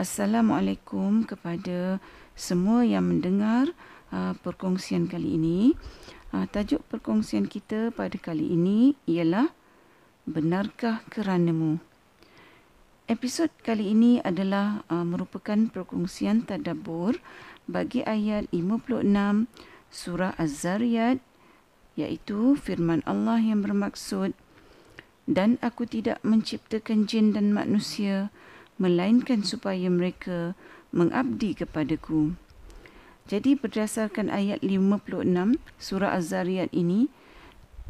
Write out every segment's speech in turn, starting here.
Assalamualaikum kepada semua yang mendengar uh, perkongsian kali ini. Uh, tajuk perkongsian kita pada kali ini ialah Benarkah keranamu? Episod kali ini adalah uh, merupakan perkongsian tadabbur bagi ayat 56 surah Az-Zariyat iaitu firman Allah yang bermaksud dan aku tidak menciptakan jin dan manusia melainkan supaya mereka mengabdi kepadaku. Jadi berdasarkan ayat 56 surah Az-Zariyat ini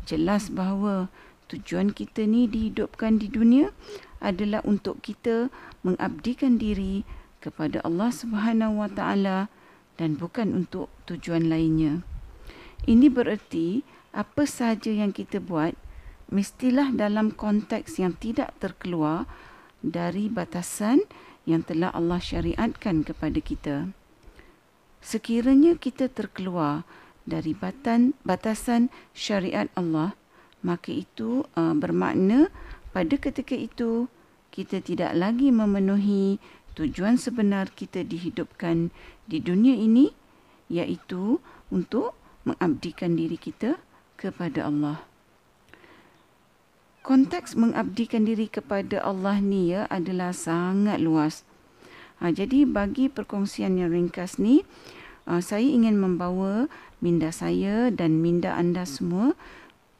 jelas bahawa tujuan kita ni dihidupkan di dunia adalah untuk kita mengabdikan diri kepada Allah Subhanahu Wa Taala dan bukan untuk tujuan lainnya. Ini bererti apa sahaja yang kita buat mestilah dalam konteks yang tidak terkeluar dari batasan yang telah Allah syariatkan kepada kita. Sekiranya kita terkeluar dari batan, batasan syariat Allah, maka itu uh, bermakna pada ketika itu kita tidak lagi memenuhi tujuan sebenar kita dihidupkan di dunia ini iaitu untuk mengabdikan diri kita kepada Allah konteks mengabdikan diri kepada Allah ni ya adalah sangat luas. Ha, jadi bagi perkongsian yang ringkas ni, uh, saya ingin membawa minda saya dan minda anda semua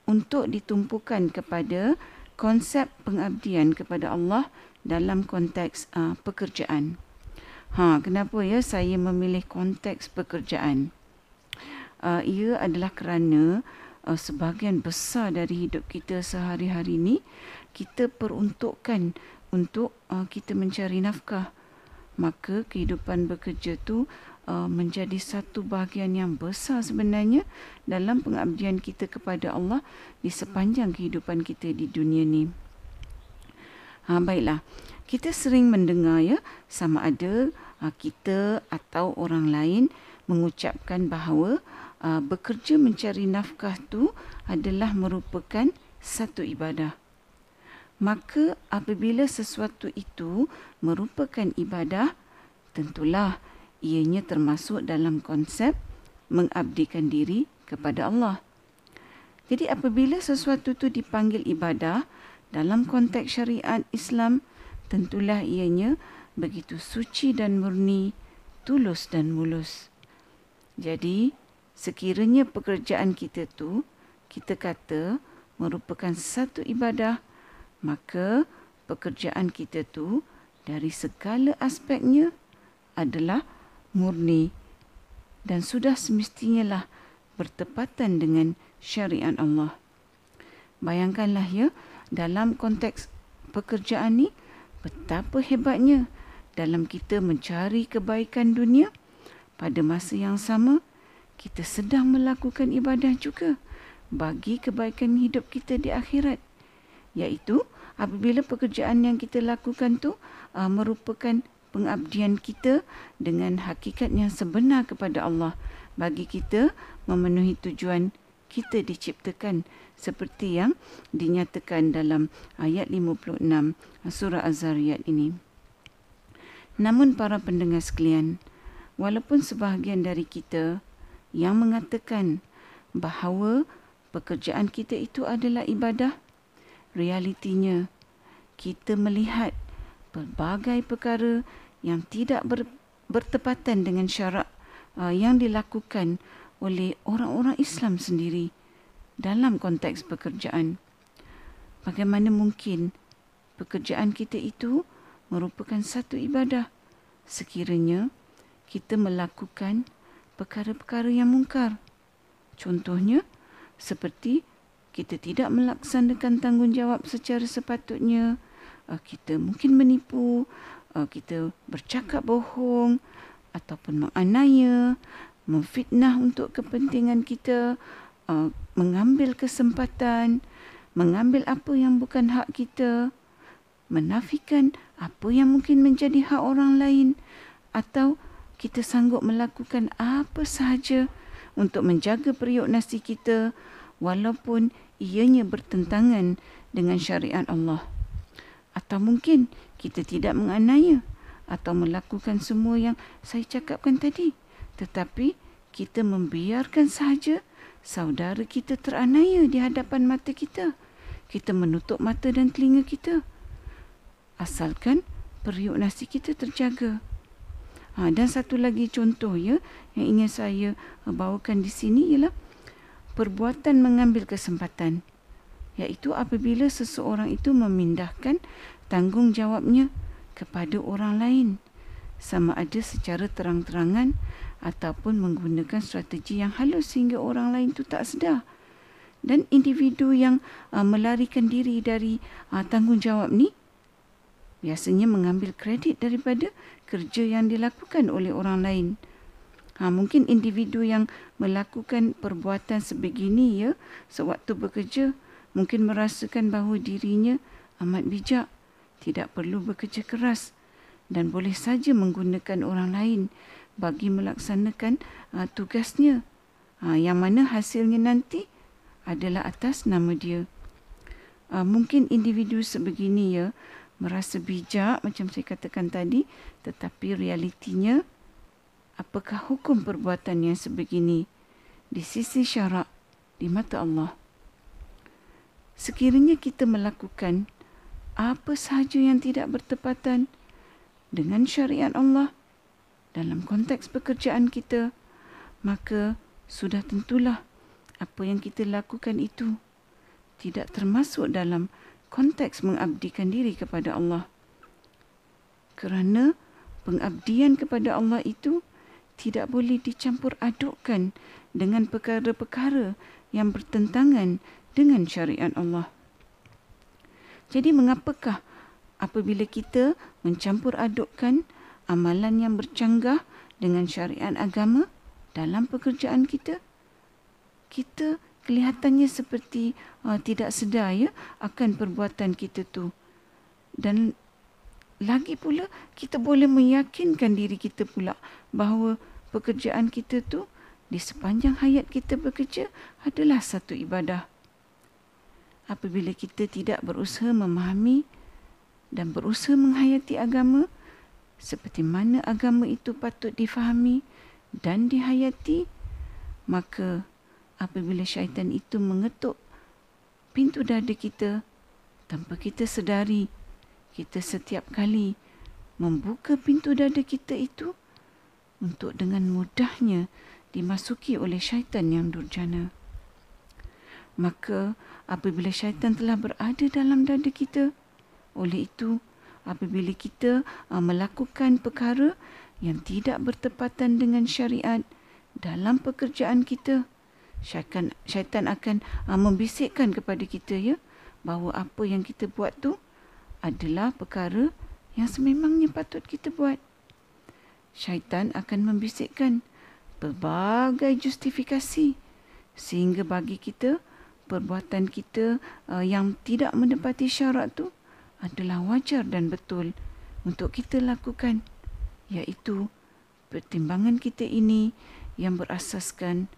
untuk ditumpukan kepada konsep pengabdian kepada Allah dalam konteks uh, pekerjaan. Ha, kenapa ya saya memilih konteks pekerjaan? Uh, ia adalah kerana uh, sebahagian besar dari hidup kita sehari-hari ini kita peruntukkan untuk uh, kita mencari nafkah maka kehidupan bekerja tu uh, menjadi satu bahagian yang besar sebenarnya dalam pengabdian kita kepada Allah di sepanjang kehidupan kita di dunia ni. Ha baiklah. Kita sering mendengar ya sama ada uh, kita atau orang lain mengucapkan bahawa uh, bekerja mencari nafkah tu adalah merupakan satu ibadah. Maka apabila sesuatu itu merupakan ibadah, tentulah ianya termasuk dalam konsep mengabdikan diri kepada Allah. Jadi apabila sesuatu itu dipanggil ibadah dalam konteks syariat Islam, tentulah ianya begitu suci dan murni, tulus dan mulus. Jadi, sekiranya pekerjaan kita tu kita kata merupakan satu ibadah maka pekerjaan kita tu dari segala aspeknya adalah murni dan sudah semestinya lah bertepatan dengan syariat Allah. Bayangkanlah ya dalam konteks pekerjaan ni betapa hebatnya dalam kita mencari kebaikan dunia pada masa yang sama kita sedang melakukan ibadah juga. Bagi kebaikan hidup kita di akhirat. Iaitu apabila pekerjaan yang kita lakukan tu uh, merupakan pengabdian kita dengan hakikat yang sebenar kepada Allah. Bagi kita memenuhi tujuan kita diciptakan. Seperti yang dinyatakan dalam ayat 56 surah Az-Zariyat ini. Namun para pendengar sekalian, walaupun sebahagian dari kita yang mengatakan bahawa pekerjaan kita itu adalah ibadah, realitinya kita melihat pelbagai perkara yang tidak ber, bertepatan dengan syarak uh, yang dilakukan oleh orang-orang Islam sendiri dalam konteks pekerjaan. Bagaimana mungkin pekerjaan kita itu merupakan satu ibadah sekiranya kita melakukan perkara-perkara yang mungkar. Contohnya, seperti kita tidak melaksanakan tanggungjawab secara sepatutnya, uh, kita mungkin menipu, uh, kita bercakap bohong ataupun menganiaya, memfitnah untuk kepentingan kita, uh, mengambil kesempatan, mengambil apa yang bukan hak kita, menafikan apa yang mungkin menjadi hak orang lain atau kita sanggup melakukan apa sahaja untuk menjaga periuk nasi kita walaupun ianya bertentangan dengan syariat Allah. Atau mungkin kita tidak menganiaya atau melakukan semua yang saya cakapkan tadi. Tetapi kita membiarkan sahaja saudara kita teranaya di hadapan mata kita. Kita menutup mata dan telinga kita. Asalkan periuk nasi kita terjaga. Ha, dan satu lagi contoh ya yang ingin saya bawakan di sini ialah perbuatan mengambil kesempatan. Iaitu apabila seseorang itu memindahkan tanggungjawabnya kepada orang lain. Sama ada secara terang-terangan ataupun menggunakan strategi yang halus sehingga orang lain itu tak sedar. Dan individu yang uh, melarikan diri dari uh, tanggungjawab ni biasanya mengambil kredit daripada kerja yang dilakukan oleh orang lain. Ha, mungkin individu yang melakukan perbuatan sebegini ya sewaktu bekerja mungkin merasakan bahawa dirinya amat bijak tidak perlu bekerja keras dan boleh saja menggunakan orang lain bagi melaksanakan uh, tugasnya uh, yang mana hasilnya nanti adalah atas nama dia. Uh, mungkin individu sebegini ya merasa bijak macam saya katakan tadi tetapi realitinya apakah hukum perbuatan yang sebegini di sisi syarak di mata Allah. Sekiranya kita melakukan apa sahaja yang tidak bertepatan dengan syariat Allah dalam konteks pekerjaan kita, maka sudah tentulah apa yang kita lakukan itu tidak termasuk dalam konteks mengabdikan diri kepada Allah. Kerana pengabdian kepada Allah itu tidak boleh dicampur adukkan dengan perkara-perkara yang bertentangan dengan syariat Allah. Jadi mengapakah apabila kita mencampur adukkan amalan yang bercanggah dengan syariat agama dalam pekerjaan kita? Kita kelihatannya seperti uh, tidak sedar ya akan perbuatan kita tu. Dan lagi pula kita boleh meyakinkan diri kita pula bahawa pekerjaan kita tu di sepanjang hayat kita bekerja adalah satu ibadah apabila kita tidak berusaha memahami dan berusaha menghayati agama seperti mana agama itu patut difahami dan dihayati maka apabila syaitan itu mengetuk pintu dada kita tanpa kita sedari kita setiap kali membuka pintu dada kita itu untuk dengan mudahnya dimasuki oleh syaitan yang durjana maka apabila syaitan telah berada dalam dada kita. Oleh itu, apabila kita uh, melakukan perkara yang tidak bertepatan dengan syariat dalam pekerjaan kita, syaitan, syaitan akan uh, membisikkan kepada kita ya bahawa apa yang kita buat tu adalah perkara yang sememangnya patut kita buat. Syaitan akan membisikkan pelbagai justifikasi sehingga bagi kita perbuatan kita uh, yang tidak menepati syarat tu adalah wajar dan betul untuk kita lakukan iaitu pertimbangan kita ini yang berasaskan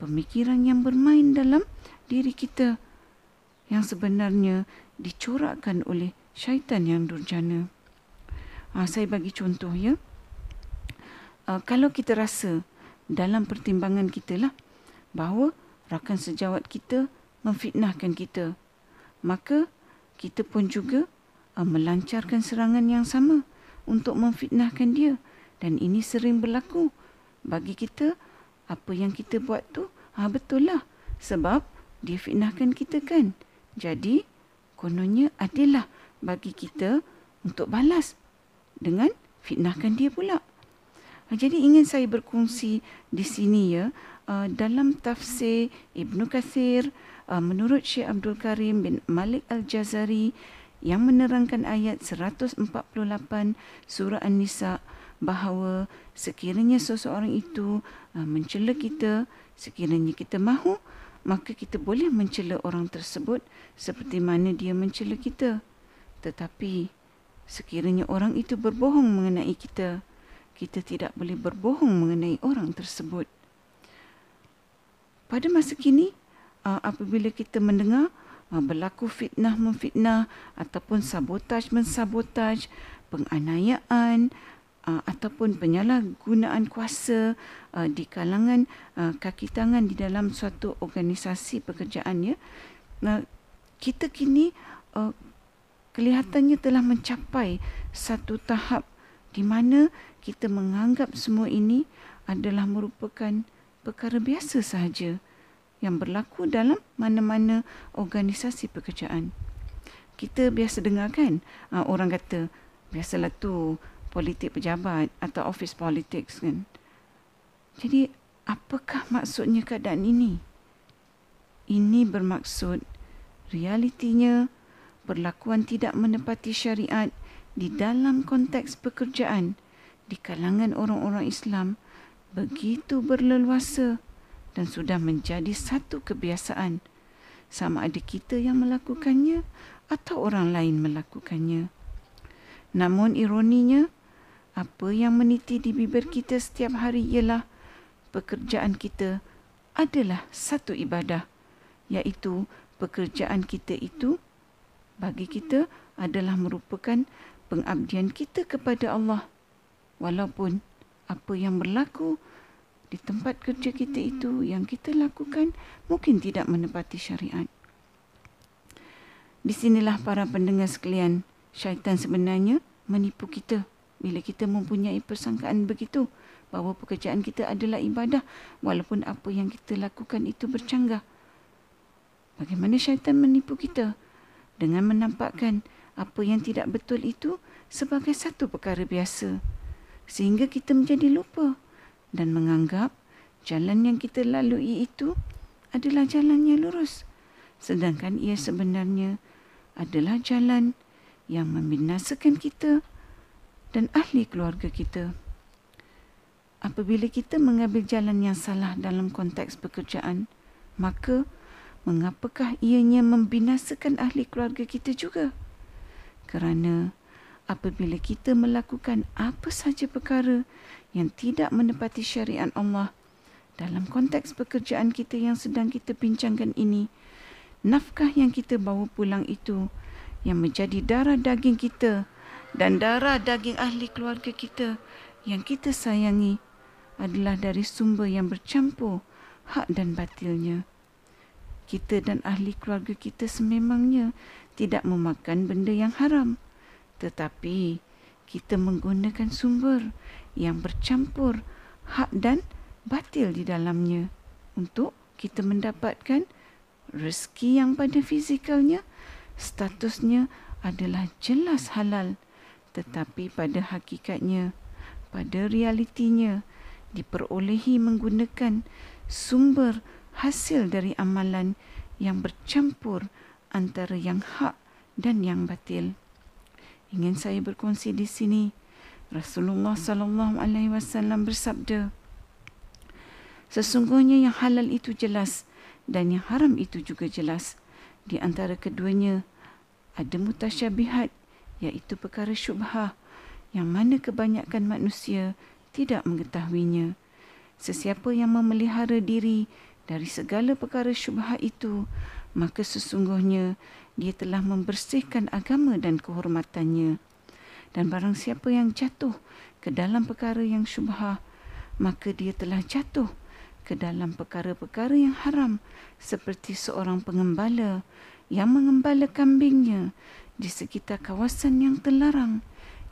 pemikiran yang bermain dalam diri kita yang sebenarnya dicorakkan oleh syaitan yang durjana. Ha, saya bagi contoh ya. Uh, kalau kita rasa dalam pertimbangan kita lah bahawa rakan sejawat kita memfitnahkan kita, maka kita pun juga uh, melancarkan serangan yang sama untuk memfitnahkan dia dan ini sering berlaku bagi kita apa yang kita buat tu? Ha, betul lah. Sebab dia fitnahkan kita kan. Jadi kononnya adalah bagi kita untuk balas dengan fitnahkan dia pula. Ha, jadi ingin saya berkongsi di sini ya uh, dalam tafsir Ibnu Kathir uh, menurut Syekh Abdul Karim bin Malik Al-Jazari yang menerangkan ayat 148 surah An-Nisa bahawa sekiranya seseorang itu uh, mencela kita, sekiranya kita mahu, maka kita boleh mencela orang tersebut seperti mana dia mencela kita. Tetapi sekiranya orang itu berbohong mengenai kita, kita tidak boleh berbohong mengenai orang tersebut. Pada masa kini, uh, apabila kita mendengar uh, berlaku fitnah memfitnah ataupun sabotaj mensabotaj penganiayaan uh, ataupun penyalahgunaan kuasa uh, di kalangan uh, kaki tangan di dalam suatu organisasi pekerjaan ya. Nah, kita kini uh, kelihatannya telah mencapai satu tahap di mana kita menganggap semua ini adalah merupakan perkara biasa sahaja yang berlaku dalam mana-mana organisasi pekerjaan. Kita biasa dengar kan uh, orang kata biasalah tu politik pejabat atau office politics kan. Jadi apakah maksudnya keadaan ini? Ini bermaksud realitinya perlakuan tidak menepati syariat di dalam konteks pekerjaan di kalangan orang-orang Islam begitu berleluasa dan sudah menjadi satu kebiasaan sama ada kita yang melakukannya atau orang lain melakukannya. Namun ironinya, apa yang meniti di bibir kita setiap hari ialah pekerjaan kita adalah satu ibadah, iaitu pekerjaan kita itu bagi kita adalah merupakan pengabdian kita kepada Allah. Walaupun apa yang berlaku di tempat kerja kita itu yang kita lakukan mungkin tidak menepati syariat. Di sinilah para pendengar sekalian, syaitan sebenarnya menipu kita bila kita mempunyai persangkaan begitu bahawa pekerjaan kita adalah ibadah walaupun apa yang kita lakukan itu bercanggah. Bagaimana syaitan menipu kita dengan menampakkan apa yang tidak betul itu sebagai satu perkara biasa sehingga kita menjadi lupa dan menganggap jalan yang kita lalui itu adalah jalan yang lurus sedangkan ia sebenarnya adalah jalan yang membinasakan kita dan ahli keluarga kita. Apabila kita mengambil jalan yang salah dalam konteks pekerjaan, maka mengapakah ianya membinasakan ahli keluarga kita juga? Kerana apabila kita melakukan apa saja perkara yang tidak menepati syariat Allah dalam konteks pekerjaan kita yang sedang kita bincangkan ini, nafkah yang kita bawa pulang itu yang menjadi darah daging kita dan darah daging ahli keluarga kita yang kita sayangi adalah dari sumber yang bercampur hak dan batilnya. Kita dan ahli keluarga kita sememangnya tidak memakan benda yang haram. Tetapi kita menggunakan sumber yang bercampur hak dan batil di dalamnya untuk kita mendapatkan rezeki yang pada fizikalnya statusnya adalah jelas halal tetapi pada hakikatnya pada realitinya diperolehi menggunakan sumber hasil dari amalan yang bercampur antara yang hak dan yang batil. Ingin saya berkongsi di sini Rasulullah sallallahu alaihi wasallam bersabda Sesungguhnya yang halal itu jelas dan yang haram itu juga jelas. Di antara keduanya ada mutasyabihat iaitu perkara syubhah yang mana kebanyakan manusia tidak mengetahuinya. Sesiapa yang memelihara diri dari segala perkara syubhah itu maka sesungguhnya dia telah membersihkan agama dan kehormatannya. Dan barang siapa yang jatuh ke dalam perkara yang syubhah maka dia telah jatuh ke dalam perkara-perkara yang haram seperti seorang pengembala yang mengembala kambingnya di sekitar kawasan yang terlarang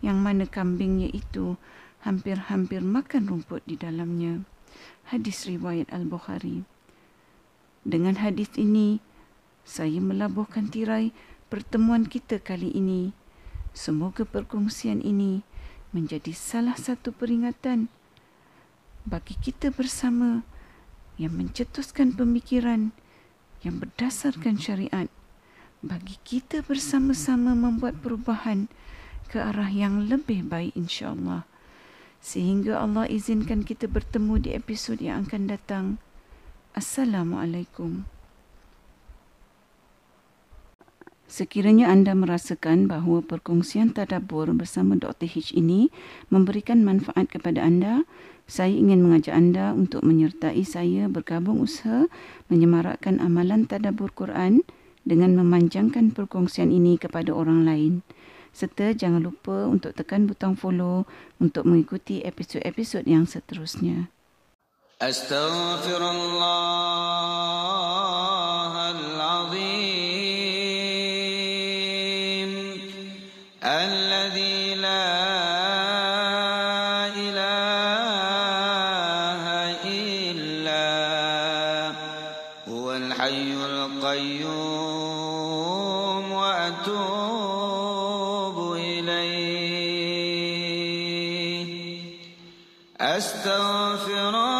yang mana kambingnya itu hampir-hampir makan rumput di dalamnya. Hadis riwayat al-Bukhari. Dengan hadis ini saya melabuhkan tirai pertemuan kita kali ini. Semoga perkongsian ini menjadi salah satu peringatan bagi kita bersama yang mencetuskan pemikiran yang berdasarkan syariat bagi kita bersama-sama membuat perubahan ke arah yang lebih baik insya-Allah sehingga Allah izinkan kita bertemu di episod yang akan datang assalamualaikum Sekiranya anda merasakan bahawa perkongsian tadabur bersama Dr. H ini memberikan manfaat kepada anda, saya ingin mengajak anda untuk menyertai saya bergabung usaha menyemarakkan amalan tadabur Quran dengan memanjangkan perkongsian ini kepada orang lain. serta jangan lupa untuk tekan butang follow untuk mengikuti episod-episod yang seterusnya. Astaghfirullahalazim أستغفر